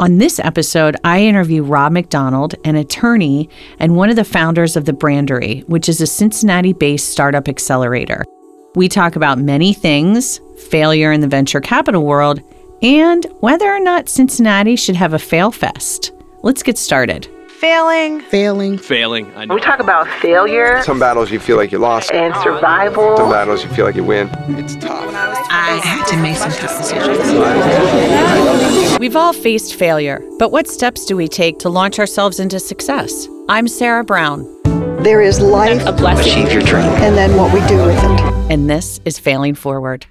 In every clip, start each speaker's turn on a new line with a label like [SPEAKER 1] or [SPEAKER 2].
[SPEAKER 1] On this episode, I interview Rob McDonald, an attorney and one of the founders of The Brandery, which is a Cincinnati based startup accelerator. We talk about many things failure in the venture capital world and whether or not Cincinnati should have a fail fest. Let's get started.
[SPEAKER 2] Failing.
[SPEAKER 3] Failing.
[SPEAKER 4] Failing. I know.
[SPEAKER 2] We talk about failure
[SPEAKER 5] Some battles you feel like you lost.
[SPEAKER 2] and survival.
[SPEAKER 5] Some battles you feel like you win. It's tough.
[SPEAKER 3] I had to make some tough decisions.
[SPEAKER 1] We've all faced failure, but what steps do we take to launch ourselves into success? I'm Sarah Brown,
[SPEAKER 6] There is life
[SPEAKER 1] a blessing, Achieve your dream.
[SPEAKER 6] and then what we do with it.
[SPEAKER 1] and this is Failing Forward.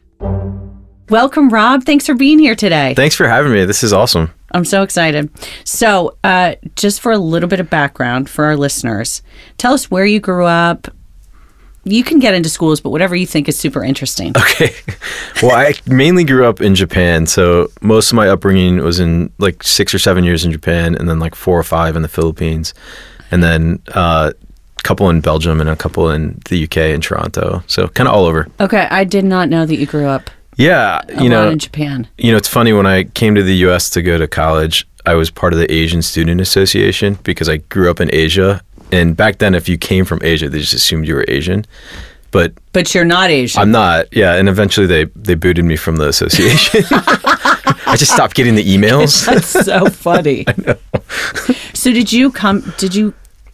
[SPEAKER 1] Welcome, Rob. Thanks for being here today.
[SPEAKER 4] Thanks for having me. This is awesome.
[SPEAKER 1] I'm so excited. So, uh, just for a little bit of background for our listeners, tell us where you grew up. You can get into schools, but whatever you think is super interesting.
[SPEAKER 4] Okay. well, I mainly grew up in Japan, so most of my upbringing was in like six or seven years in Japan, and then like four or five in the Philippines, and then uh, a couple in Belgium and a couple in the UK and Toronto. So kind of all over.
[SPEAKER 1] Okay, I did not know that you grew up
[SPEAKER 4] Yeah, you know,
[SPEAKER 1] in Japan.
[SPEAKER 4] you know, it's funny when I came to the U.S. to go to college, I was part of the Asian Student Association because I grew up in Asia, and back then, if you came from Asia, they just assumed you were Asian. But
[SPEAKER 1] But you're not Asian.
[SPEAKER 4] I'm not. Yeah, and eventually they they booted me from the association. I just stopped getting the emails.
[SPEAKER 1] That's so funny. I know. so did you come? Did you?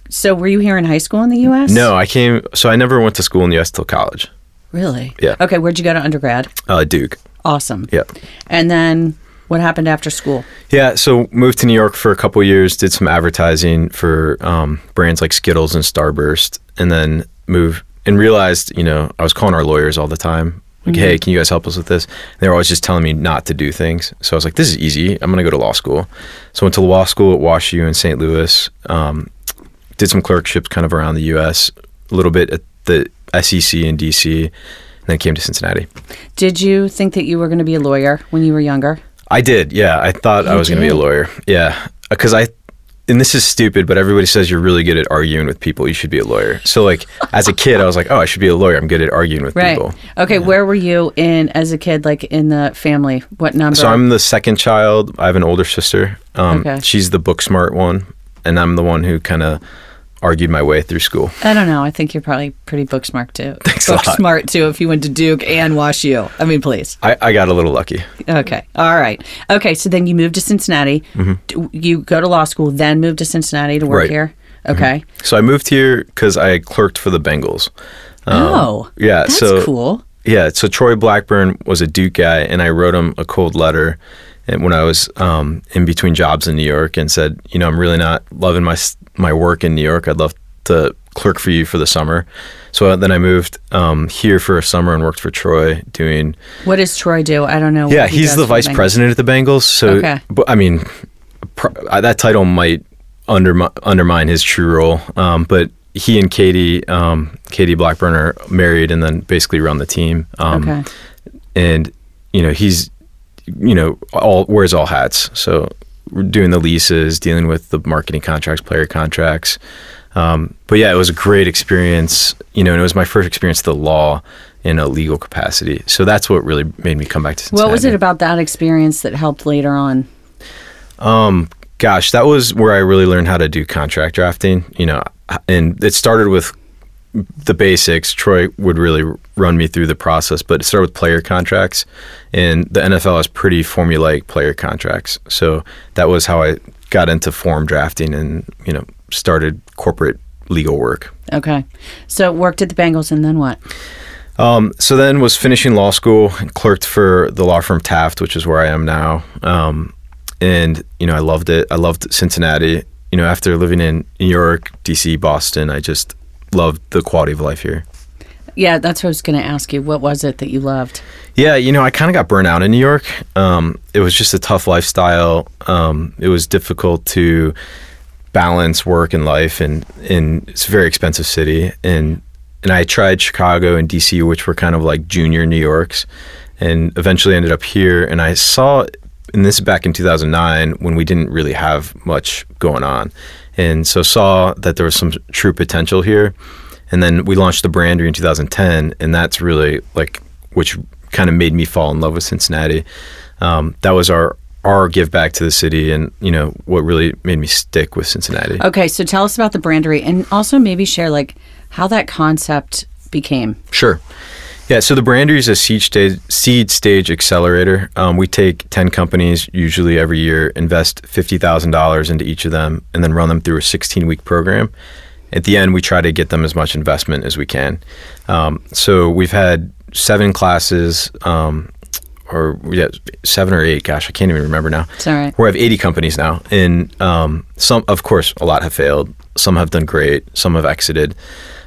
[SPEAKER 1] So were you here in high school in the U.S.?
[SPEAKER 4] no, I came. So I never went to school in the U.S. till college.
[SPEAKER 1] Really?
[SPEAKER 4] Yeah.
[SPEAKER 1] Okay. Where'd you go to undergrad?
[SPEAKER 4] Uh, Duke.
[SPEAKER 1] Awesome.
[SPEAKER 4] Yeah.
[SPEAKER 1] And then what happened after school?
[SPEAKER 4] Yeah. So moved to New York for a couple years. Did some advertising for um, brands like Skittles and Starburst, and then moved and realized, you know, I was calling our lawyers all the time. Like, hey, can you guys help us with this? And they were always just telling me not to do things. So I was like, this is easy. I'm going to go to law school. So I went to law school at Wash U in St. Louis. Um, did some clerkships kind of around the U.S. A little bit at the SEC in D.C. And then came to Cincinnati.
[SPEAKER 1] Did you think that you were going to be a lawyer when you were younger?
[SPEAKER 4] I did. Yeah, I thought I was going to be a lawyer. Yeah, because I, and this is stupid, but everybody says you're really good at arguing with people. You should be a lawyer. So like as a kid, I was like, oh, I should be a lawyer. I'm good at arguing with
[SPEAKER 1] Right.
[SPEAKER 4] people.
[SPEAKER 1] Okay. Where were you in as a kid? Like in the family? What number?
[SPEAKER 4] So I'm the second child. I have an older sister. Um,
[SPEAKER 1] Okay.
[SPEAKER 4] She's the book smart one, and I'm the one who kind of argued my way through school.
[SPEAKER 1] I don't know. I think you're probably pretty book smart too.
[SPEAKER 4] Thanks a
[SPEAKER 1] book
[SPEAKER 4] lot.
[SPEAKER 1] smart too. If you went to Duke and Wash U. I mean, please.
[SPEAKER 4] I, I got a little lucky.
[SPEAKER 1] Okay. All right. Okay. So then you moved to Cincinnati. D- You go to law school, then move to Cincinnati to work
[SPEAKER 4] Mm-hmm. Right. Mm-hmm.
[SPEAKER 1] here. Okay.
[SPEAKER 4] So I moved here because I clerked for the Bengals.
[SPEAKER 1] oh.
[SPEAKER 4] yeah,
[SPEAKER 1] That's
[SPEAKER 4] so-
[SPEAKER 1] cool.
[SPEAKER 4] Yeah, so Troy Blackburn was a Duke guy, and I wrote him a cold letter and when I was um, in between jobs in New York and said, you know, I'm really not loving my my work in New York. I'd love to clerk for you for the summer. So then I moved um, here for a summer and worked for Troy doing.
[SPEAKER 1] What does Troy do? I don't know.
[SPEAKER 4] Yeah,
[SPEAKER 1] he
[SPEAKER 4] he's the vice
[SPEAKER 1] Bengals.
[SPEAKER 4] president at the Bengals. So,
[SPEAKER 1] Okay.
[SPEAKER 4] but I mean, pr- uh, that title might undermine undermine his true role. Um, but he and Katie, um, Katie Blackburn, are married and then basically run the team. Um,
[SPEAKER 1] Okay.
[SPEAKER 4] and you know he's you know all wears all hats so we're doing the leases dealing with the marketing contracts player contracts um, but yeah it was a great experience you know and it was my first experience to the law in a legal capacity so that's what really made me come back to Cincinnati.
[SPEAKER 1] What was it about that experience that helped later on?
[SPEAKER 4] Um, gosh that was where i really learned how to do contract drafting you know and it started with the basics troy would really run me through the process but start with player contracts and the nfl has pretty formulaic player contracts so that was how i got into form drafting and you know started corporate legal work
[SPEAKER 1] Okay. So worked at the Bengals and then what?
[SPEAKER 4] so then was finishing law school and clerked for the law firm Taft, which is where I am now. Um, and you know, I loved it. I loved Cincinnati. You know, after living in New York, DC, Boston, I just loved the quality of life here.
[SPEAKER 1] Yeah, that's what I was going to ask you. What was it that you loved?
[SPEAKER 4] Yeah, you know, I kind of got burnt out in New York. Um, it was just a tough lifestyle. Um, it was difficult to balance work and life, and, and it's a very expensive city. And and I tried Chicago and DC, which were kind of like junior New Yorks, and eventually ended up here. And I saw, and this is back in 2009 when we didn't really have much going on, and so saw that there was some true potential here. And then we launched the Brandery in 2010, and that's really like which kind of made me fall in love with Cincinnati. Um, that was our our give back to the city and you know what really made me stick with Cincinnati.
[SPEAKER 1] Okay, so tell us about the brandery and also maybe share like how that concept became.
[SPEAKER 4] Sure. Yeah, so the Brandery is a seed stage, seed stage accelerator. Um, we take 10 companies, usually every year, invest $50,000 into each of them, and then run them through a 16 week program. At the end, we try to get them as much investment as we can. Um, so we've had seven classes, um, or yeah, seven or eight. Gosh, I can't even remember now.
[SPEAKER 1] It's all right.
[SPEAKER 4] We have 80 companies now, and um, some, of course, a lot have failed. Some have done great. Some have exited.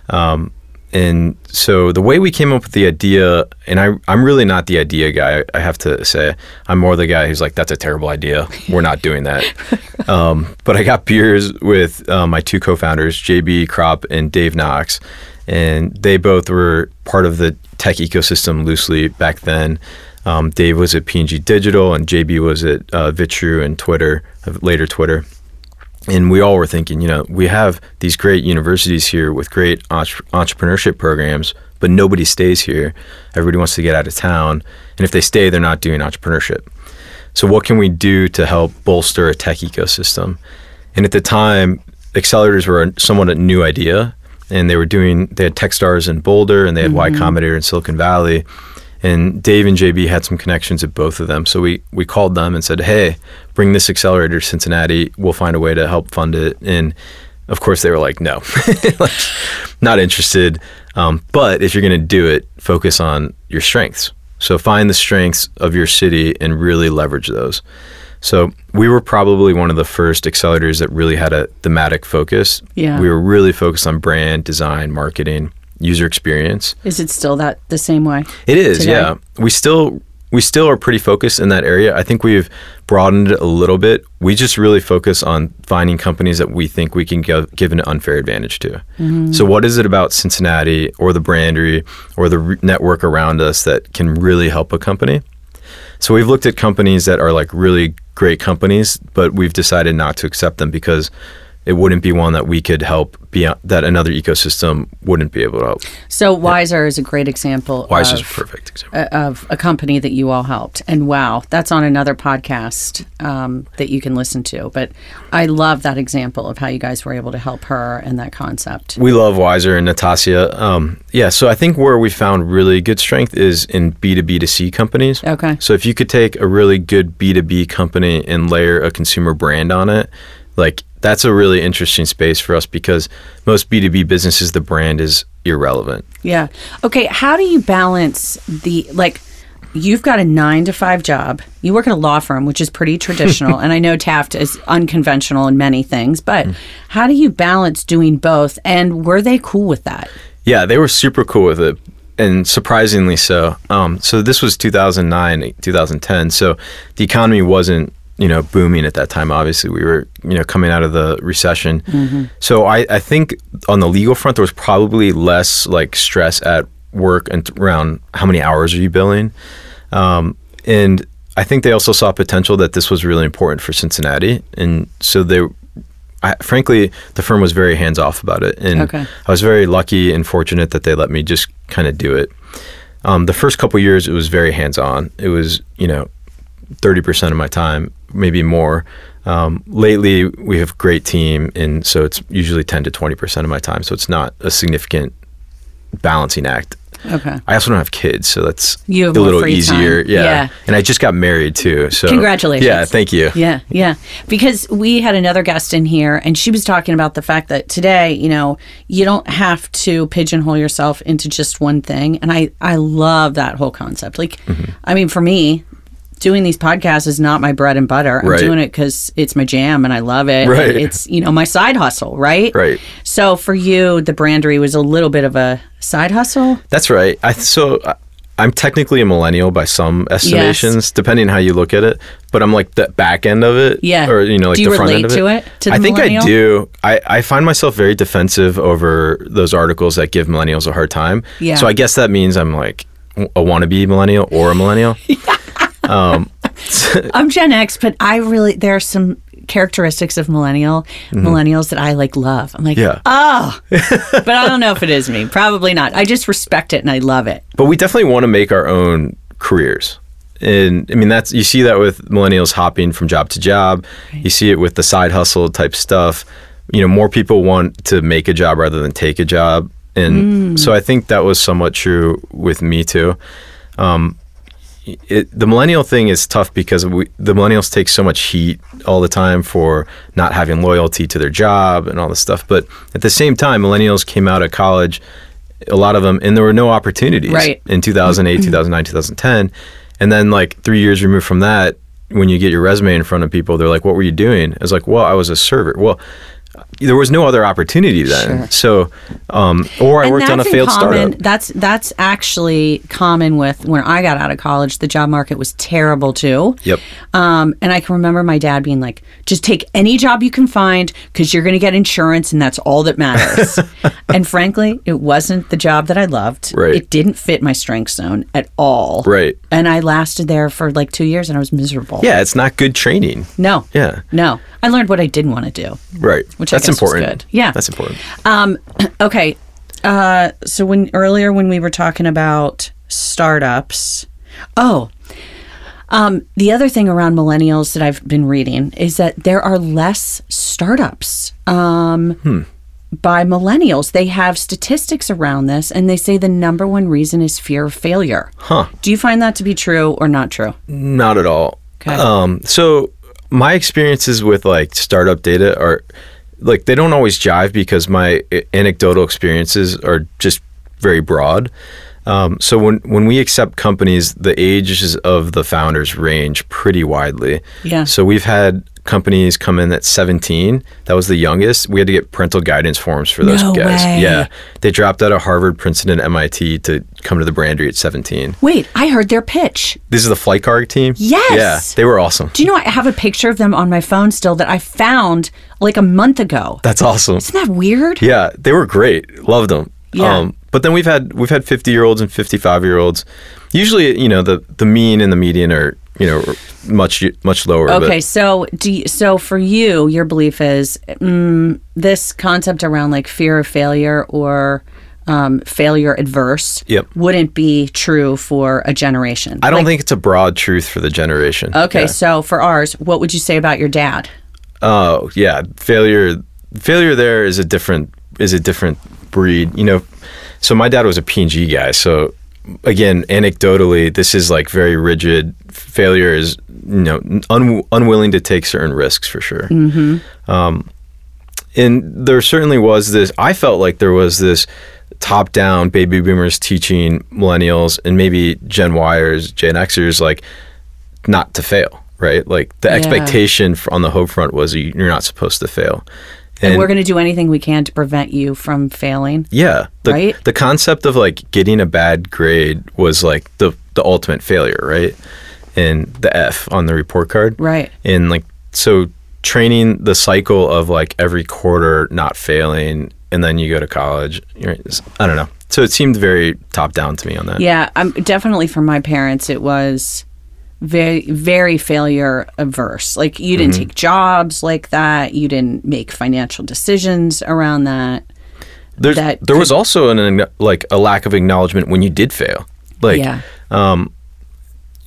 [SPEAKER 4] Um, and so the way we came up with the idea, and I, I'm really not the idea guy. I have to say, I'm more the guy who's like, "That's a terrible idea. We're not doing that." um, but I got beers with uh, my two co-founders, JB Kropp and Dave Knox, and they both were part of the tech ecosystem loosely back then. Um, Dave was at P&G Digital, and JB was at uh, Vitru and Twitter, uh, later Twitter and we all were thinking, you know, we have these great universities here with great entre- entrepreneurship programs, but nobody stays here. Everybody wants to get out of town, and if they stay, they're not doing entrepreneurship. So, what can we do to help bolster a tech ecosystem? And at the time, accelerators were a somewhat a new idea, and they were doing they had TechStars in Boulder, and they had mm-hmm. Y Combinator in Silicon Valley. And Dave and JB had some connections at both of them. So we, we called them and said, hey, bring this accelerator to Cincinnati. We'll find a way to help fund it. And of course, they were like, no, like, not interested. Um, but if you're going to do it, focus on your strengths. So find the strengths of your city and really leverage those. So we were probably one of the first accelerators that really had a thematic focus.
[SPEAKER 1] Yeah.
[SPEAKER 4] We were really focused on brand, design, marketing, user experience.
[SPEAKER 1] Is it still that the same way?
[SPEAKER 4] It is,
[SPEAKER 1] today?
[SPEAKER 4] yeah. We still we still are pretty focused in that area. I think we've broadened it a little bit. We just really focus on finding companies that we think we can give, give an unfair advantage to. Mm-hmm. So, what is it about Cincinnati or the Brandery or the re- network around us that can really help a company? So, we've looked at companies that are like really great companies, but we've decided not to accept them because it wouldn't be one that we could help beyond that another ecosystem wouldn't be able to help.
[SPEAKER 1] So Wiser is a great example
[SPEAKER 4] Wise is a perfect example.
[SPEAKER 1] uh, of a company that you all helped. And wow, that's on another podcast um, that you can listen to. But I love that example of how you guys were able to help her and that concept.
[SPEAKER 4] We love Wiser and Natasha. Um, yeah, so I think where we found really good strength is in B2B to C companies.
[SPEAKER 1] Okay.
[SPEAKER 4] So if you could take a really good B2B company and layer a consumer brand on it, like that's a really interesting space for us because most B2B businesses, the brand is irrelevant.
[SPEAKER 1] Yeah. Okay. How do you balance the like? You've got a nine to five job. You work at a law firm, which is pretty traditional, and I know Taft is unconventional in many things. But how do you balance doing both? And were they cool with that?
[SPEAKER 4] Yeah, they were super cool with it, and surprisingly so. Um, so this was 2009, 2010. So the economy wasn't you know booming at that time. Obviously, we were you know coming out of the recession. So I, I think on the legal front there was probably less like stress at work and around how many hours are you billing, um, and I think they also saw potential that this was really important for Cincinnati, and so they. I, frankly, the firm was very hands off about it, and
[SPEAKER 1] Okay.
[SPEAKER 4] I was very lucky and fortunate that they let me just kind of do it. Um, the first couple years, it was very hands on. It was, you know, 30% of my time, maybe more. Um, lately, we have a great team, and so it's usually 10 to 20% of my time. So it's not a significant balancing act.
[SPEAKER 1] Okay.
[SPEAKER 4] I also don't have kids, so that's a little easier. Yeah.
[SPEAKER 1] Yeah.
[SPEAKER 4] And I just got married too. So
[SPEAKER 1] Congratulations.
[SPEAKER 4] Yeah, thank you.
[SPEAKER 1] Yeah, yeah. Because we had another guest in here and she was talking about the fact that today, you know, you don't have to pigeonhole yourself into just one thing. And I, I love that whole concept. Like,
[SPEAKER 4] Mm-hmm.
[SPEAKER 1] I mean, for me, doing these podcasts is not my bread and butter. I'm
[SPEAKER 4] Right.
[SPEAKER 1] doing it because it's my jam and I love it.
[SPEAKER 4] Right.
[SPEAKER 1] It's, you know, my side hustle, right?
[SPEAKER 4] Right.
[SPEAKER 1] So for you, the brandery was a little bit of a side hustle.
[SPEAKER 4] That's right. I so I- I'm technically a millennial by some estimations, depending on how you look at it. But I'm like the back end of it,
[SPEAKER 1] Yeah.
[SPEAKER 4] or you know, like
[SPEAKER 1] Do you
[SPEAKER 4] the front end
[SPEAKER 1] relate
[SPEAKER 4] of
[SPEAKER 1] to
[SPEAKER 4] it.
[SPEAKER 1] it, to the
[SPEAKER 4] I think
[SPEAKER 1] millennial?
[SPEAKER 4] I do. I, I find myself very defensive over those articles that give millennials a hard time.
[SPEAKER 1] Yeah.
[SPEAKER 4] So I guess that means I'm like a wannabe millennial or a millennial.
[SPEAKER 1] I'm Gen X, but I really there are some characteristics of millennial millennials that I like love. I'm like,
[SPEAKER 4] Mm-hmm. Yeah.
[SPEAKER 1] oh, but I don't know if it is me. Probably not. I just respect it and I love it.
[SPEAKER 4] but we definitely want to make our own careers. And I mean, that's you see that with millennials hopping from job to job. You see it with the side hustle type stuff. You know, more people want to make a job rather than take a job. And so I think that was somewhat true with me too. Um, it, the millennial thing is tough because we, the millennials take so much heat all the time for not having loyalty to their job and all this stuff. But at the same time, millennials came out of college, a lot of them, and there were no opportunities
[SPEAKER 1] Right.
[SPEAKER 4] in 2008, 2009, 2010. And then, like, three years removed from that, when you get your resume in front of people, they're like, What were you doing? I was like, Well, I was a server. Well, there was no other opportunity then. So, um, or I
[SPEAKER 1] And
[SPEAKER 4] worked on a failed
[SPEAKER 1] common,
[SPEAKER 4] startup.
[SPEAKER 1] That's that's actually common with when I got out of college. The job market was terrible too.
[SPEAKER 4] Yep.
[SPEAKER 1] Um, and I can remember my dad being like, "Just take any job you can find because you're going to get insurance, and that's all that matters." and frankly, it wasn't the job that I loved.
[SPEAKER 4] Right.
[SPEAKER 1] It didn't fit my strength zone at all.
[SPEAKER 4] Right.
[SPEAKER 1] And I lasted there for like two years, and I was miserable.
[SPEAKER 4] Yeah, it's not good training.
[SPEAKER 1] No.
[SPEAKER 4] Yeah.
[SPEAKER 1] No. I learned what I didn't want to do.
[SPEAKER 4] Right.
[SPEAKER 1] Which I
[SPEAKER 4] That's important.
[SPEAKER 1] good. Yeah.
[SPEAKER 4] That's important.
[SPEAKER 1] Um, okay. Uh, so when earlier when we were talking about startups, oh, um, the other thing around millennials that I've been reading is that there are less startups um, by millennials. They have statistics around this, and they say the number one reason is fear of failure.
[SPEAKER 4] Huh.
[SPEAKER 1] Do you find that to be true or not true?
[SPEAKER 4] Not at all.
[SPEAKER 1] Okay.
[SPEAKER 4] Um, so my experiences with like startup data are like they don't always jive because my anecdotal experiences are just very broad. Um, so when when we accept companies, the ages of the founders range pretty widely.
[SPEAKER 1] Yeah.
[SPEAKER 4] So we've had companies come in at 17. That was the youngest. We had to get parental guidance forms for those
[SPEAKER 1] No
[SPEAKER 4] guys.
[SPEAKER 1] way.
[SPEAKER 4] Yeah. They dropped out of Harvard, Princeton, and MIT to come to the Brandery at 17.
[SPEAKER 1] Wait, I heard their pitch.
[SPEAKER 4] This is the FlightCar team?
[SPEAKER 1] Yes.
[SPEAKER 4] Yeah. They were awesome.
[SPEAKER 1] Do you know I have a picture of them on my phone still that I found like a month ago?
[SPEAKER 4] That's awesome.
[SPEAKER 1] Isn't that weird?
[SPEAKER 4] Yeah, they were great. Loved them.
[SPEAKER 1] Yeah.
[SPEAKER 4] Um, but then we've had we've had 50 year olds and 55 year olds. Usually, you know, the the mean and the median are you know much much lower. but-
[SPEAKER 1] Okay, so do you, so for you, your belief is mm, this concept around like fear of failure or um, failure adverse
[SPEAKER 4] Yep.
[SPEAKER 1] wouldn't be true for a generation.
[SPEAKER 4] I don't
[SPEAKER 1] Like-
[SPEAKER 4] think it's a broad truth for the generation.
[SPEAKER 1] Okay,
[SPEAKER 4] Yeah.
[SPEAKER 1] so for ours, what would you say about your dad?
[SPEAKER 4] Oh yeah, failure. Failure there is a different is a different breed. You know, so my dad was a P&G guy. So again, anecdotally, this is like very rigid. Failure is you know un, unwilling to take certain risks for sure. Mm-hmm. Um, and there certainly was this. I felt like there was this top down baby boomers teaching millennials and maybe Gen Yers, Gen Xers like not to fail. Right, like the
[SPEAKER 1] Yeah.
[SPEAKER 4] expectation on the home front was you're not supposed to fail.
[SPEAKER 1] And, we're going to do anything we can to prevent you from failing.
[SPEAKER 4] Yeah, the,
[SPEAKER 1] Right?
[SPEAKER 4] The concept of like getting a bad grade was like the the ultimate failure, right? And the F on the report card,
[SPEAKER 1] Right.
[SPEAKER 4] And like so, training the cycle of like every quarter not failing, and then you go to college. You're, I don't know. So it seemed very top down to me on that.
[SPEAKER 1] Yeah, I'm definitely for my parents. It was very, very failure averse. Like you didn't mm-hmm. take jobs like that. You didn't make financial decisions around that.
[SPEAKER 4] There's,
[SPEAKER 1] that
[SPEAKER 4] there was also an like a lack of acknowledgement when you did fail. Like,
[SPEAKER 1] yeah, um,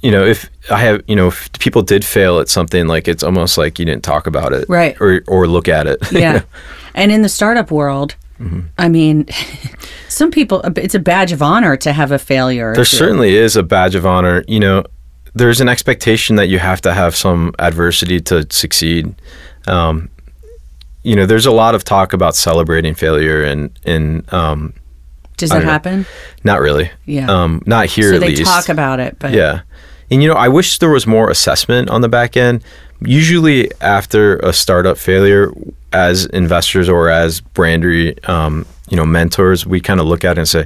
[SPEAKER 4] you know, if I have, you know, if people did fail at something, like it's almost like you didn't talk about it,
[SPEAKER 1] Right.
[SPEAKER 4] Or or look at it.
[SPEAKER 1] yeah. and in the startup world, mm-hmm. I mean, some people, it's a badge of honor to have a failure.
[SPEAKER 4] There certainly is a badge of honor. You know, there's an expectation that you have to have some adversity to succeed. Um, you know, there's a lot of talk about celebrating failure, and and um,
[SPEAKER 1] Does that
[SPEAKER 4] know.
[SPEAKER 1] happen?
[SPEAKER 4] not really.
[SPEAKER 1] Yeah.
[SPEAKER 4] Um, not here
[SPEAKER 1] so
[SPEAKER 4] at
[SPEAKER 1] they
[SPEAKER 4] least.
[SPEAKER 1] talk about it, but
[SPEAKER 4] Yeah. And you know, I wish there was more assessment on the back end. Usually after a startup failure, as investors or as Brandery, um, you know, mentors, we kind of look at it and say,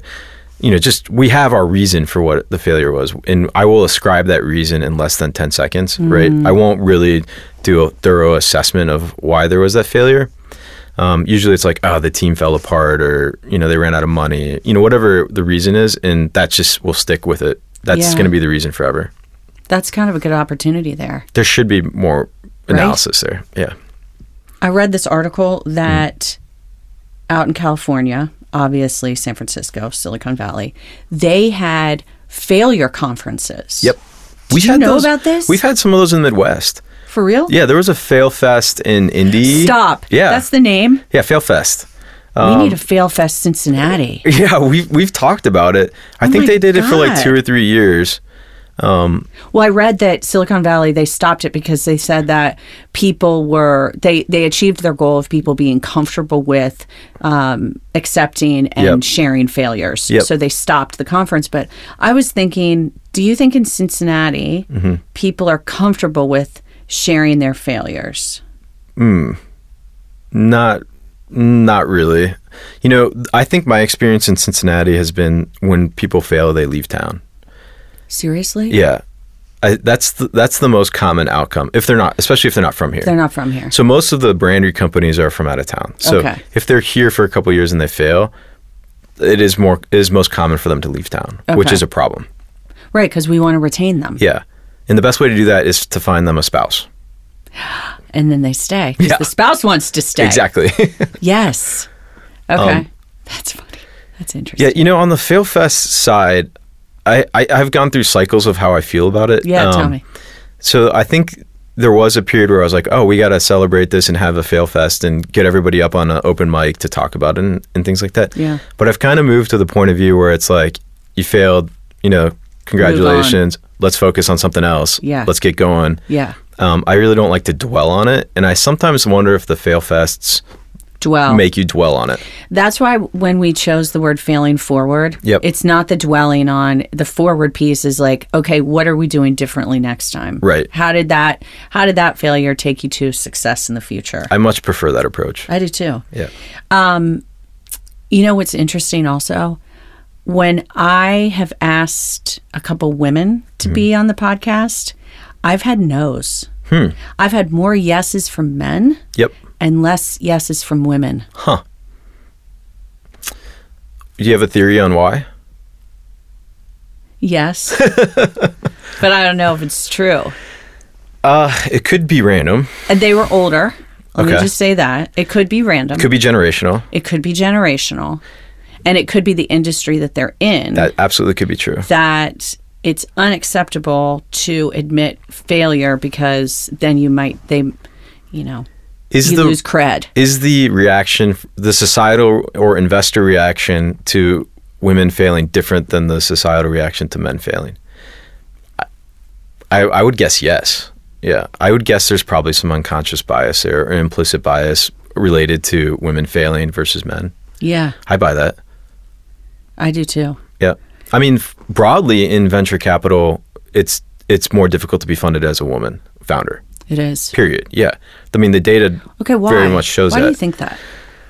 [SPEAKER 4] you know, just we have our reason for what the failure was, and I will ascribe that reason in less than ten seconds. Right? I won't really do a thorough assessment of why there was that failure. Um, usually, it's like, oh, the team fell apart, or you know, they ran out of money. You know, whatever the reason is, and that just will stick with it. That's
[SPEAKER 1] Yeah.
[SPEAKER 4] going to be the reason forever.
[SPEAKER 1] that's kind of a good opportunity there.
[SPEAKER 4] There should be more
[SPEAKER 1] Right?
[SPEAKER 4] analysis there. Yeah.
[SPEAKER 1] I read this article that out in California, obviously San Francisco, Silicon Valley, they had failure conferences.
[SPEAKER 4] Yep. We've
[SPEAKER 1] you
[SPEAKER 4] had
[SPEAKER 1] know
[SPEAKER 4] those,
[SPEAKER 1] about this?
[SPEAKER 4] We've had some of those in the Midwest.
[SPEAKER 1] For real?
[SPEAKER 4] Yeah, there was a Fail Fest in Indy.
[SPEAKER 1] Stop.
[SPEAKER 4] Yeah.
[SPEAKER 1] That's the name.
[SPEAKER 4] yeah, Fail Fest.
[SPEAKER 1] we um, need a Fail Fest Cincinnati.
[SPEAKER 4] Yeah, we've we've talked about it. I oh think
[SPEAKER 1] Oh my
[SPEAKER 4] they did it for like two or three years.
[SPEAKER 1] Well, I read that Silicon Valley they stopped it because they said that people were they they achieved their goal of people being comfortable with um, accepting and
[SPEAKER 4] Yep.
[SPEAKER 1] sharing failures.
[SPEAKER 4] Yep.
[SPEAKER 1] So they stopped the conference. But I was thinking, do you think in Cincinnati
[SPEAKER 4] Mm-hmm.
[SPEAKER 1] people are comfortable with sharing their failures?
[SPEAKER 4] Mm, Not not really. You know, I think my experience in Cincinnati has been when people fail, they leave town.
[SPEAKER 1] Seriously?
[SPEAKER 4] Yeah. I, that's the, that's the most common outcome if they're not, especially if they're not from here.
[SPEAKER 1] They're not from here.
[SPEAKER 4] So most of the brandery companies are from out of town. So
[SPEAKER 1] Okay.
[SPEAKER 4] if they're here for a couple years and they fail, it is more it is most common for them to leave town, which is a problem.
[SPEAKER 1] right, because we want to retain them.
[SPEAKER 4] Yeah. And the best way to do that is to find them a spouse.
[SPEAKER 1] And then they stay.
[SPEAKER 4] Yeah.
[SPEAKER 1] The spouse wants to stay.
[SPEAKER 4] Exactly.
[SPEAKER 1] Yes. Okay.
[SPEAKER 4] Um,
[SPEAKER 1] That's funny. That's interesting.
[SPEAKER 4] yeah, you know, on the fail fest side, I, I I've gone through cycles of how I feel about it.
[SPEAKER 1] Yeah, tell
[SPEAKER 4] Um,
[SPEAKER 1] me.
[SPEAKER 4] So I think there was a period where I was like, oh, we got to celebrate this and have a fail fest and get everybody up on an open mic to talk about it and, and things like that.
[SPEAKER 1] Yeah.
[SPEAKER 4] But I've kind of moved to the point of view where it's like, you failed, you know, congratulations. Let's focus on something else.
[SPEAKER 1] Yeah.
[SPEAKER 4] Let's get going.
[SPEAKER 1] Yeah.
[SPEAKER 4] Um, I really don't like to dwell on it. And I sometimes wonder if the fail fests
[SPEAKER 1] Dwell.
[SPEAKER 4] make you dwell on it.
[SPEAKER 1] That's why when we chose the word failing forward,
[SPEAKER 4] Yep.
[SPEAKER 1] it's not the dwelling on the forward piece is like, okay, what are we doing differently next time?
[SPEAKER 4] Right.
[SPEAKER 1] How did that how did that failure take you to success in the future?
[SPEAKER 4] I much prefer that approach.
[SPEAKER 1] I do too.
[SPEAKER 4] Yeah.
[SPEAKER 1] You know what's interesting also? When I have asked a couple women to
[SPEAKER 4] Mm-hmm.
[SPEAKER 1] be on the podcast, I've had no's.
[SPEAKER 4] Hmm.
[SPEAKER 1] I've had more yeses from men
[SPEAKER 4] Yep.
[SPEAKER 1] And less yeses from women. Huh.
[SPEAKER 4] Do you have a theory on why?
[SPEAKER 1] Yes. but I don't know if it's true.
[SPEAKER 4] Uh, it could be random.
[SPEAKER 1] And they were older. Let me just say that. It could be random.
[SPEAKER 4] Could be generational.
[SPEAKER 1] it could be generational. And it could be the industry that they're in
[SPEAKER 4] That absolutely could be true.
[SPEAKER 1] that it's unacceptable to admit failure because then you might they you know
[SPEAKER 4] Is
[SPEAKER 1] you
[SPEAKER 4] the
[SPEAKER 1] lose cred.
[SPEAKER 4] is the reaction the societal or investor reaction to women failing different than the societal reaction to men failing? I I would guess yes. Yeah, I would guess there's probably some unconscious bias there or implicit bias related to women failing versus men.
[SPEAKER 1] Yeah,
[SPEAKER 4] I buy that.
[SPEAKER 1] I do too.
[SPEAKER 4] Yeah. I mean, f- broadly in venture capital, it's it's more difficult to be funded as a woman founder.
[SPEAKER 1] It is.
[SPEAKER 4] Period. Yeah. I mean, the data
[SPEAKER 1] Okay, why?
[SPEAKER 4] very much shows
[SPEAKER 1] why
[SPEAKER 4] that.
[SPEAKER 1] do you think that?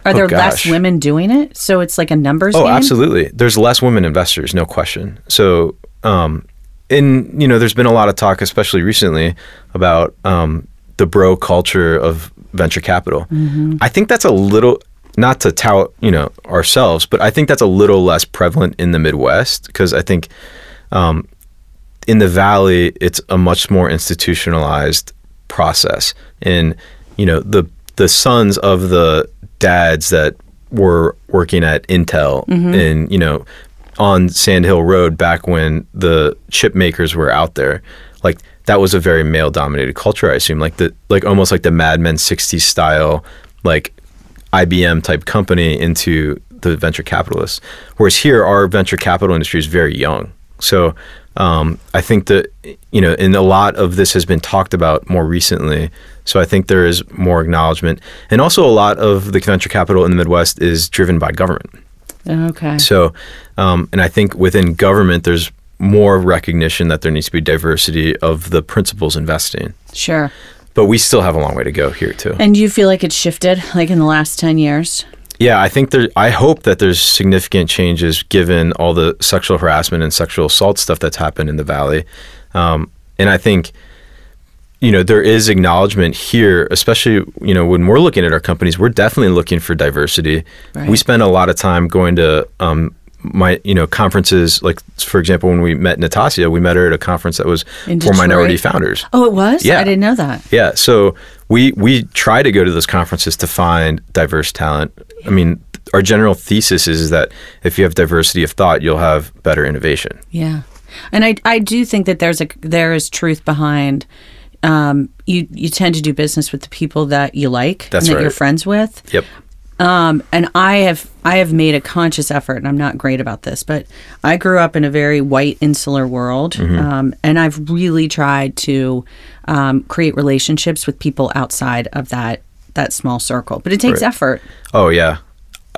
[SPEAKER 1] Are
[SPEAKER 4] Oh,
[SPEAKER 1] there less women doing it? So it's like a numbers
[SPEAKER 4] Oh,
[SPEAKER 1] game?
[SPEAKER 4] absolutely. There's less women investors, no question. So, um, in you know, there's been a lot of talk, especially recently, about um, the bro culture of venture capital.
[SPEAKER 1] Mm-hmm.
[SPEAKER 4] I think that's a little not to tout you know ourselves, but I think that's a little less prevalent in the Midwest because I think um, in the Valley it's a much more institutionalized process, and you know the the sons of the dads that were working at Intel mm-hmm. and you know on Sand Hill Road back when the chip makers were out there like that was a very male dominated culture I assume. Like the like almost like the Mad Men 60s style like IBM type company into the venture capitalists. Whereas here our venture capital industry is very young. So um, I think that you know, and a lot of this has been talked about more recently. So I think there is more acknowledgement, and also a lot of the venture capital in the Midwest is driven by government.
[SPEAKER 1] Okay.
[SPEAKER 4] So, um, and I think within government, there's more recognition that there needs to be diversity of the principles investing.
[SPEAKER 1] Sure.
[SPEAKER 4] But we still have a long way to go here too.
[SPEAKER 1] And do you feel like it's shifted like in the last 10 years?
[SPEAKER 4] Yeah, I think there. I hope that there's significant changes given all the sexual harassment and sexual assault stuff that's happened in the valley, um, and I think, you know, there is acknowledgement here, especially you know when we're looking at our companies, we're definitely looking for diversity.
[SPEAKER 1] Right.
[SPEAKER 4] We spend a lot of time going to. Um, my, you know, conferences like, for example, when we met Natasha, we met her at a conference that was
[SPEAKER 1] In
[SPEAKER 4] for minority founders.
[SPEAKER 1] Oh, it was?
[SPEAKER 4] Yeah.
[SPEAKER 1] I didn't know that.
[SPEAKER 4] Yeah, so we we try to go to those conferences to find diverse talent. I mean, our general thesis is that if you have diversity of thought, you'll have better innovation.
[SPEAKER 1] Yeah. And I I do think that there's a there is truth behind um you you tend to do business with the people that you like
[SPEAKER 4] That's
[SPEAKER 1] and that
[SPEAKER 4] right.
[SPEAKER 1] you're friends with.
[SPEAKER 4] Yep.
[SPEAKER 1] Um, and I have I have made a conscious effort, and I'm not great about this, but I grew up in a very white insular world,
[SPEAKER 4] Mm-hmm.
[SPEAKER 1] um, and I've really tried to um, create relationships with people outside of that that small circle. But it takes
[SPEAKER 4] Right.
[SPEAKER 1] effort.
[SPEAKER 4] Oh yeah.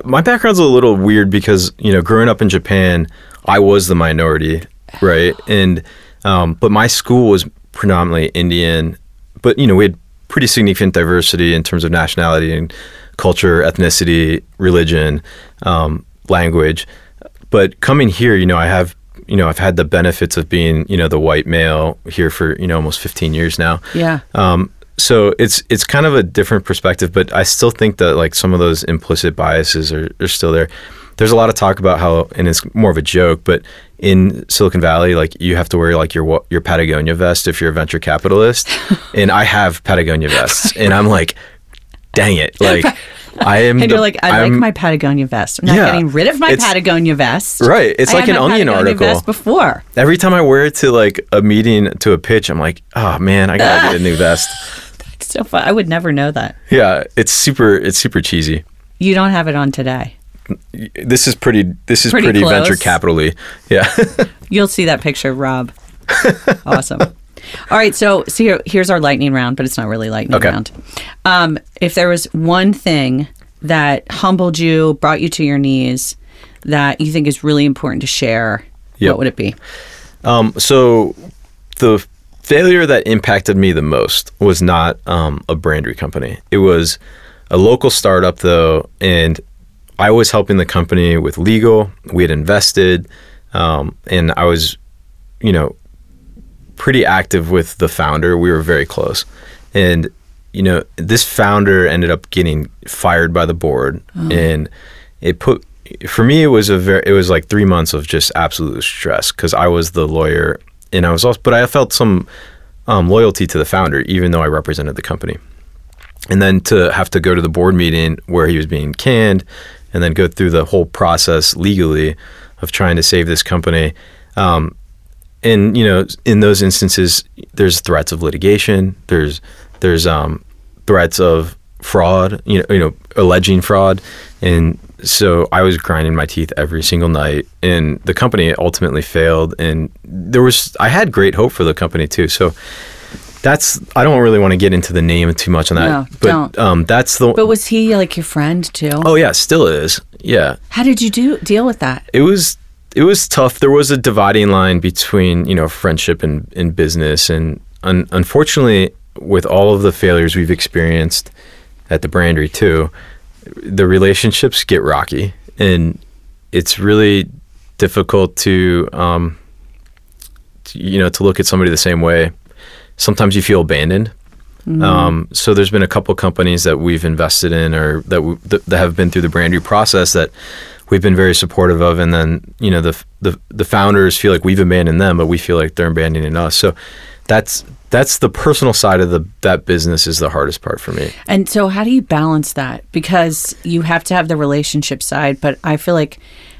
[SPEAKER 4] My background's a little weird because you know, growing up in Japan, I was the minority, right? And um, but my school was predominantly Indian, but you know, we had pretty significant diversity in terms of nationality and culture, ethnicity, religion, um, language. But coming here, you know, I have you know, I've had the benefits of being, you know, the white male here for, you know, almost 15 years now.
[SPEAKER 1] Yeah.
[SPEAKER 4] Um, so it's it's kind of a different perspective, but I still think that like some of those implicit biases are, are still there. There's a lot of talk about how, and it's more of a joke, but in Silicon Valley, like you have to wear like your your Patagonia vest if you're a venture capitalist, and I have Patagonia vests, and I'm like, dang it, like I am.
[SPEAKER 1] And
[SPEAKER 4] the-
[SPEAKER 1] you're like, I
[SPEAKER 4] I'm-
[SPEAKER 1] like my Patagonia vest. I'm not
[SPEAKER 4] Yeah.
[SPEAKER 1] getting rid of my Patagonia vest.
[SPEAKER 4] Right. It's
[SPEAKER 1] I
[SPEAKER 4] like an Onion
[SPEAKER 1] Patagonia
[SPEAKER 4] article.
[SPEAKER 1] Vest before.
[SPEAKER 4] Every time I wear it to like a meeting to a pitch, I'm like, oh man, I gotta get a new vest.
[SPEAKER 1] It's so fun. I would never know that.
[SPEAKER 4] Yeah, it's super. It's super cheesy.
[SPEAKER 1] You don't have it on today.
[SPEAKER 4] This is pretty. This is
[SPEAKER 1] Pretty
[SPEAKER 4] pretty, venture capitally. Yeah.
[SPEAKER 1] You'll see that picture, Rob. awesome. All right, so so here, here's our lightning round, but it's not really lightning
[SPEAKER 4] Okay.
[SPEAKER 1] round. Um, if there was one thing that humbled you, brought you to your knees, that you think is really important to share,
[SPEAKER 4] Yep.
[SPEAKER 1] what would it be?
[SPEAKER 4] Um, so the failure that impacted me the most was not um, a brandery company. It was a local startup though, and I was helping the company with legal. We had invested, um, and I was, you know, pretty active with the founder. We were very close, and you know, this founder ended up getting fired by the board, and it put for me it was a very it was like three months of just absolute stress because I was the lawyer and I was also but I felt some um, loyalty to the founder even though I represented the company. And then to have to go to the board meeting where he was being canned and then go through the whole process legally of trying to save this company um, and you know in those instances there's threats of litigation there's there's um, threats of fraud you know you know alleging fraud and so I was grinding my teeth every single night and the company ultimately failed and there was I had great hope for the company too so that's I don't really want to get into the name too much on that
[SPEAKER 1] No,
[SPEAKER 4] but
[SPEAKER 1] don't.
[SPEAKER 4] um that's the
[SPEAKER 1] But was he like your friend too?
[SPEAKER 4] Oh yeah still is yeah
[SPEAKER 1] How did you do deal with that?
[SPEAKER 4] it was it was tough. There was a dividing line between you know friendship and, and business, and un- unfortunately, with all of the failures we've experienced at the Brandery too, the relationships get rocky, and it's really difficult to um, to, you know to look at somebody the same way. Sometimes you feel abandoned. Um, so there's been a couple companies that we've invested in or that, we, that that have been through the Brandery process that we've been very supportive of, and then you know the the the founders feel like we've abandoned them, but we feel like they're abandoning us. So that's that's the personal side of the that business is the hardest part for me.
[SPEAKER 1] And so, how do you balance that? Because you have to have the relationship side, but I feel like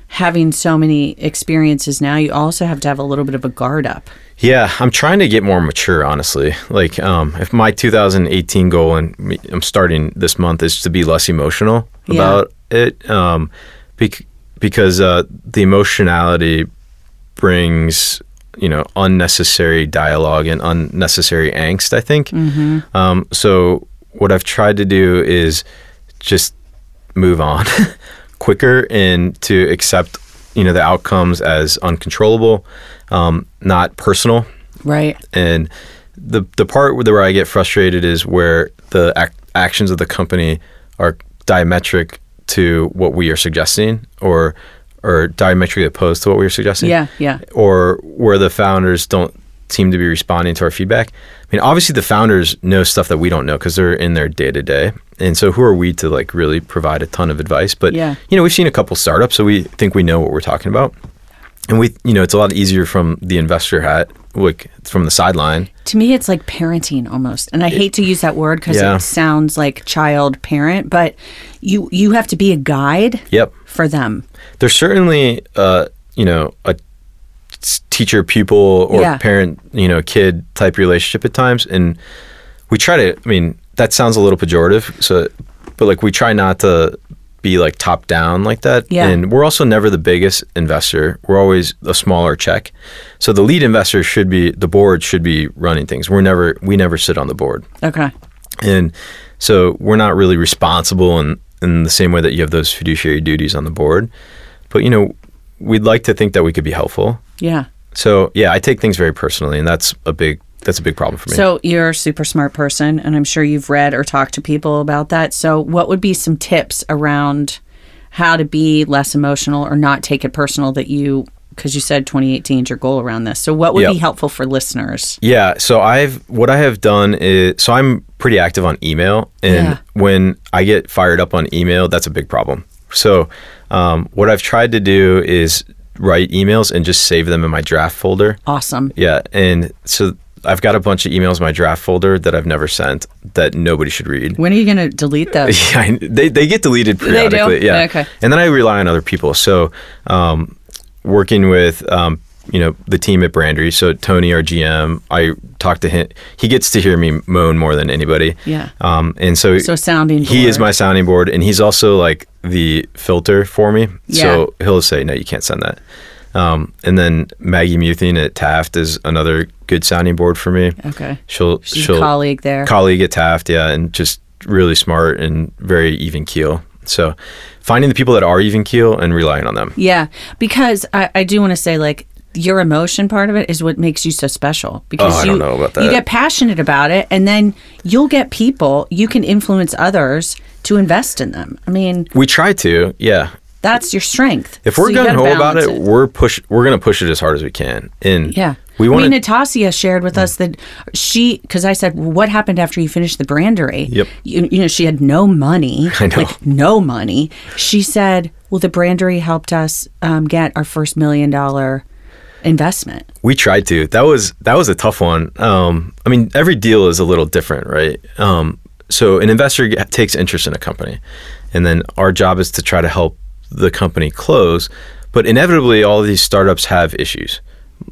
[SPEAKER 1] having so many experiences now, you also have to have a little bit of a guard up.
[SPEAKER 4] Yeah, I'm trying to get more mature, honestly. Like, um, if my 2018 goal, and I'm starting this month, is to be less emotional
[SPEAKER 1] Yeah.
[SPEAKER 4] about it, um, bec- because uh, the emotionality brings, you know, unnecessary dialogue and unnecessary angst. I think. Um, so what I've tried to do is just move on quicker and to accept, you know, the outcomes as uncontrollable, um, not personal
[SPEAKER 1] Right.
[SPEAKER 4] and the the part where, where I get frustrated is where the ac- actions of the company are diametric to what we are suggesting, or or diametrically opposed to what we are suggesting.
[SPEAKER 1] Yeah, yeah.
[SPEAKER 4] Or where the founders don't seem to be responding to our feedback. I mean, obviously the founders know stuff that we don't know because they're in their day to day, and so who are we to like really provide a ton of advice? But
[SPEAKER 1] Yeah.
[SPEAKER 4] you know, we've seen a couple startups, so we think we know what we're talking about. And we, you know, it's a lot easier from the investor hat, like from the sideline.
[SPEAKER 1] To me, it's like parenting almost, and I hate to use that word because
[SPEAKER 4] Yeah.
[SPEAKER 1] it sounds like child parent, but you you have to be a guide
[SPEAKER 4] Yep.
[SPEAKER 1] for them.
[SPEAKER 4] There's certainly, uh, you know, a teacher pupil or
[SPEAKER 1] Yeah.
[SPEAKER 4] parent you know kid type relationship at times and we try to i mean that sounds a little pejorative so but like we try not to be like top down like that
[SPEAKER 1] Yeah.
[SPEAKER 4] and we're also never the biggest investor we're always a smaller check so the lead investor should be the board should be running things we're never we never sit on the board
[SPEAKER 1] Okay.
[SPEAKER 4] and so we're not really responsible in, in the same way that you have those fiduciary duties on the board. But, you know, we'd like to think that we could be helpful.
[SPEAKER 1] Yeah.
[SPEAKER 4] So, yeah, I take things very personally, and that's a big that's a big problem for me.
[SPEAKER 1] So you're a super smart person, and I'm sure you've read or talked to people about that. So, what would be some tips around how to be less emotional or not take it personal that you, because you said 2018 is your goal around this. So, what would
[SPEAKER 4] Yep.
[SPEAKER 1] be helpful for listeners?
[SPEAKER 4] Yeah, so I've what I have done is so I'm pretty active on email, and
[SPEAKER 1] Yeah.
[SPEAKER 4] when I get fired up on email, that's a big problem. So um, what I've tried to do is write emails and just save them in my draft folder.
[SPEAKER 1] Awesome.
[SPEAKER 4] Yeah, and so I've got a bunch of emails in my draft folder that I've never sent that nobody should read.
[SPEAKER 1] When are you going to delete those?
[SPEAKER 4] Yeah, they they get deleted
[SPEAKER 1] They do?
[SPEAKER 4] periodically. Yeah.
[SPEAKER 1] Okay.
[SPEAKER 4] And then I rely on other people. So, um, working with um, you know the team at Brandery. So Tony, our GM, I talk to him. He gets to hear me moan more than anybody.
[SPEAKER 1] Yeah.
[SPEAKER 4] Um, and so
[SPEAKER 1] So sounding
[SPEAKER 4] he is my sounding board, and he's also like the filter for me.
[SPEAKER 1] Yeah.
[SPEAKER 4] So he'll say, "No, you can't send that." Um, and then Maggie Muthine at Taft is another good sounding board for me.
[SPEAKER 1] Okay.
[SPEAKER 4] She'll
[SPEAKER 1] She's
[SPEAKER 4] she'll
[SPEAKER 1] colleague there.
[SPEAKER 4] colleague at Taft, yeah, and just really smart and very even keel. So finding the people that are even keel and relying on them.
[SPEAKER 1] Yeah, because I, I do want to say like your emotion part of it is what makes you so special because
[SPEAKER 4] Oh, I
[SPEAKER 1] you
[SPEAKER 4] don't know about that.
[SPEAKER 1] you get passionate about it and then you'll get people you can influence others to invest in them. I mean,
[SPEAKER 4] We try to, yeah.
[SPEAKER 1] that's your strength.
[SPEAKER 4] If we're
[SPEAKER 1] So you
[SPEAKER 4] gung
[SPEAKER 1] gotta
[SPEAKER 4] ho about it,
[SPEAKER 1] balance
[SPEAKER 4] we're push we're gonna push it as hard as we can. And
[SPEAKER 1] yeah.
[SPEAKER 4] We want
[SPEAKER 1] I mean. Natasha shared with us that she, because I said, well, what happened after you finished the brandery?
[SPEAKER 4] Yep.
[SPEAKER 1] You, you know, she had no money.
[SPEAKER 4] I know.
[SPEAKER 1] Like, no money. She said, well, the brandery helped us um, get our first million dollar investment.
[SPEAKER 4] We tried to. That was that was a tough one. Um, I mean, every deal is a little different, right? Um, so an investor g- takes interest in a company, and then our job is to try to help the company close. But inevitably, all of these startups have issues.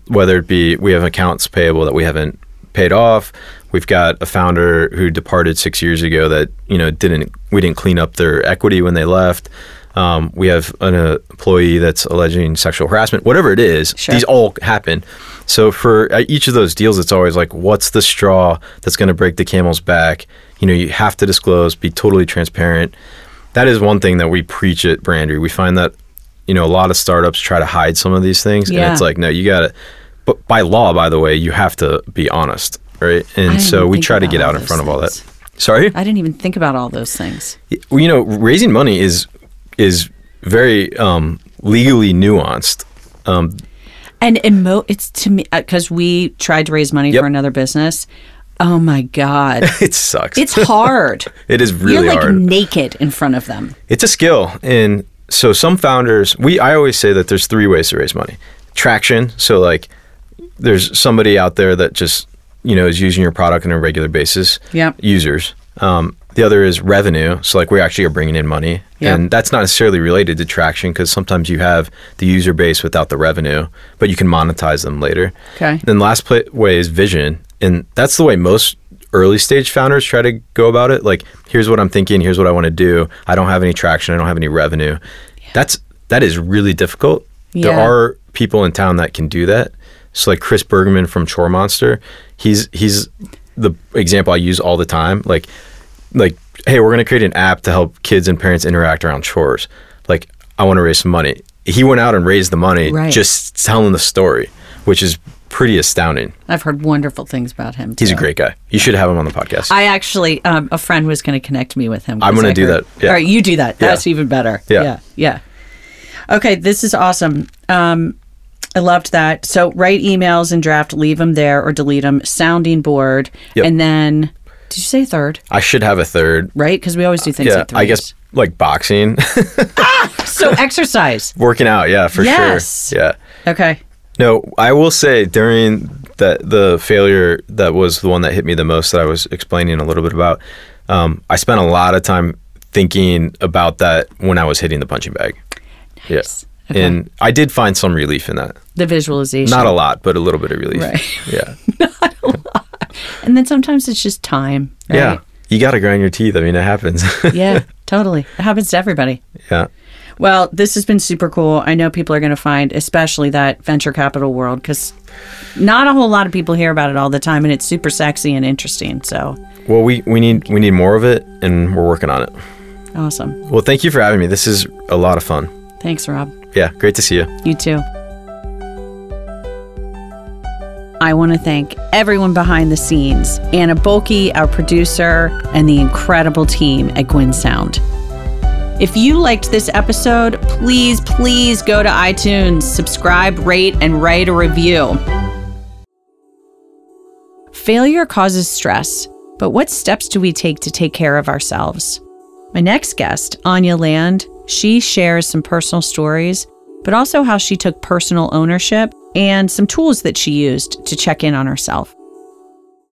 [SPEAKER 4] Whether it be we have accounts payable that we haven't paid off, we've got a founder who departed six years ago that you know didn't we didn't clean up their equity when they left. Um, we have an uh, employee that's alleging sexual harassment. Whatever it is,
[SPEAKER 1] Sure.
[SPEAKER 4] these all happen. So for uh, each of those deals, it's always like, what's the straw that's going to break the camel's back? You know, you have to disclose, be totally transparent. That is one thing that we preach at Brandery. We find that, you know, a lot of startups try to hide some of these things,
[SPEAKER 1] Yeah.
[SPEAKER 4] and it's like, no, you got to. But by law, by the way, you have to be honest, right? And so we try to get out in front of all that. Sorry.
[SPEAKER 1] I didn't even think about all those things.
[SPEAKER 4] Well, you know, raising money is is very um, legally nuanced. Um,
[SPEAKER 1] And emo- it's to me because we tried to raise money
[SPEAKER 4] Yep.
[SPEAKER 1] for another business. Oh my god,
[SPEAKER 4] it sucks.
[SPEAKER 1] it's hard.
[SPEAKER 4] it is really
[SPEAKER 1] You're like
[SPEAKER 4] hard.
[SPEAKER 1] naked in front of them.
[SPEAKER 4] It's a skill, and so some founders, we I always say that there's three ways to raise money: traction. So like, there's somebody out there that just you know is using your product on a regular basis.
[SPEAKER 1] Yep.
[SPEAKER 4] Users. Um, the other is revenue. So like we actually are bringing in money,
[SPEAKER 1] Yep.
[SPEAKER 4] and that's not necessarily related to traction because sometimes you have the user base without the revenue, but you can monetize them later.
[SPEAKER 1] Okay.
[SPEAKER 4] Then last way is vision, and that's the way most early stage founders try to go about it. Like, here's what I'm thinking. Here's what I want to do. I don't have any traction. I don't have any revenue. That's that is really difficult. There are people in town that can do that. So like Chris Bergman from ChoreMonster, he's he's the example I use all the time. Like like hey, we're gonna create an app to help kids and parents interact around chores. Like I want to raise some money. He went out and raised the money
[SPEAKER 1] Right.
[SPEAKER 4] just telling the story, which is pretty astounding.
[SPEAKER 1] I've heard wonderful things about him.
[SPEAKER 4] He's a great guy. You should have him on the podcast.
[SPEAKER 1] I actually, um, a friend was going to connect me with him.
[SPEAKER 4] I'm gonna do
[SPEAKER 1] heard-
[SPEAKER 4] that, yeah.
[SPEAKER 1] All right, you do that.
[SPEAKER 4] Yeah.
[SPEAKER 1] That's even better.
[SPEAKER 4] Yeah.
[SPEAKER 1] yeah, yeah. Okay, this is awesome. Um, I loved that. So write emails and draft, leave them there or delete them. Sounding board,
[SPEAKER 4] Yep.
[SPEAKER 1] and then did you say third?
[SPEAKER 4] I should have a third.
[SPEAKER 1] Right, because we always do things
[SPEAKER 4] Yeah,
[SPEAKER 1] like.
[SPEAKER 4] I guess like boxing, ah,
[SPEAKER 1] so. Exercise.
[SPEAKER 4] working out. Yeah, for
[SPEAKER 1] Yes.
[SPEAKER 4] sure. Yeah.
[SPEAKER 1] Okay.
[SPEAKER 4] No, I will say during that the failure that was the one that hit me the most that I was explaining a little bit about. Um, I spent a lot of time thinking about that when I was hitting the punching bag. Yes. Okay. And I did find some relief in that.
[SPEAKER 1] The visualization.
[SPEAKER 4] Not a lot, but a little bit of relief.
[SPEAKER 1] Right.
[SPEAKER 4] Yeah. Not a lot.
[SPEAKER 1] And then sometimes it's just time. Right?
[SPEAKER 4] Yeah. You got to grind your teeth. I mean, it happens.
[SPEAKER 1] yeah, totally. It happens to everybody.
[SPEAKER 4] yeah.
[SPEAKER 1] Well, this has been super cool. I know people are going to find, especially that venture capital world, because not a whole lot of people hear about it all the time, and it's super sexy and interesting. So
[SPEAKER 4] Well, we, we need we need more of it, and we're working on it.
[SPEAKER 1] awesome.
[SPEAKER 4] Well, thank you for having me. This is a lot of fun.
[SPEAKER 1] Thanks, Rob.
[SPEAKER 4] Yeah, great to see you.
[SPEAKER 1] You too. I want to thank everyone behind the scenes Anna Bulkey, our producer, and the incredible team at Gwyn Sound. If you liked this episode, please, please go to iTunes, subscribe, rate, and write a review. Failure causes stress, but what steps do we take to take care of ourselves? My next guest, Anya Land, she shares some personal stories, but also how she took personal ownership and some tools that she used to check in on herself.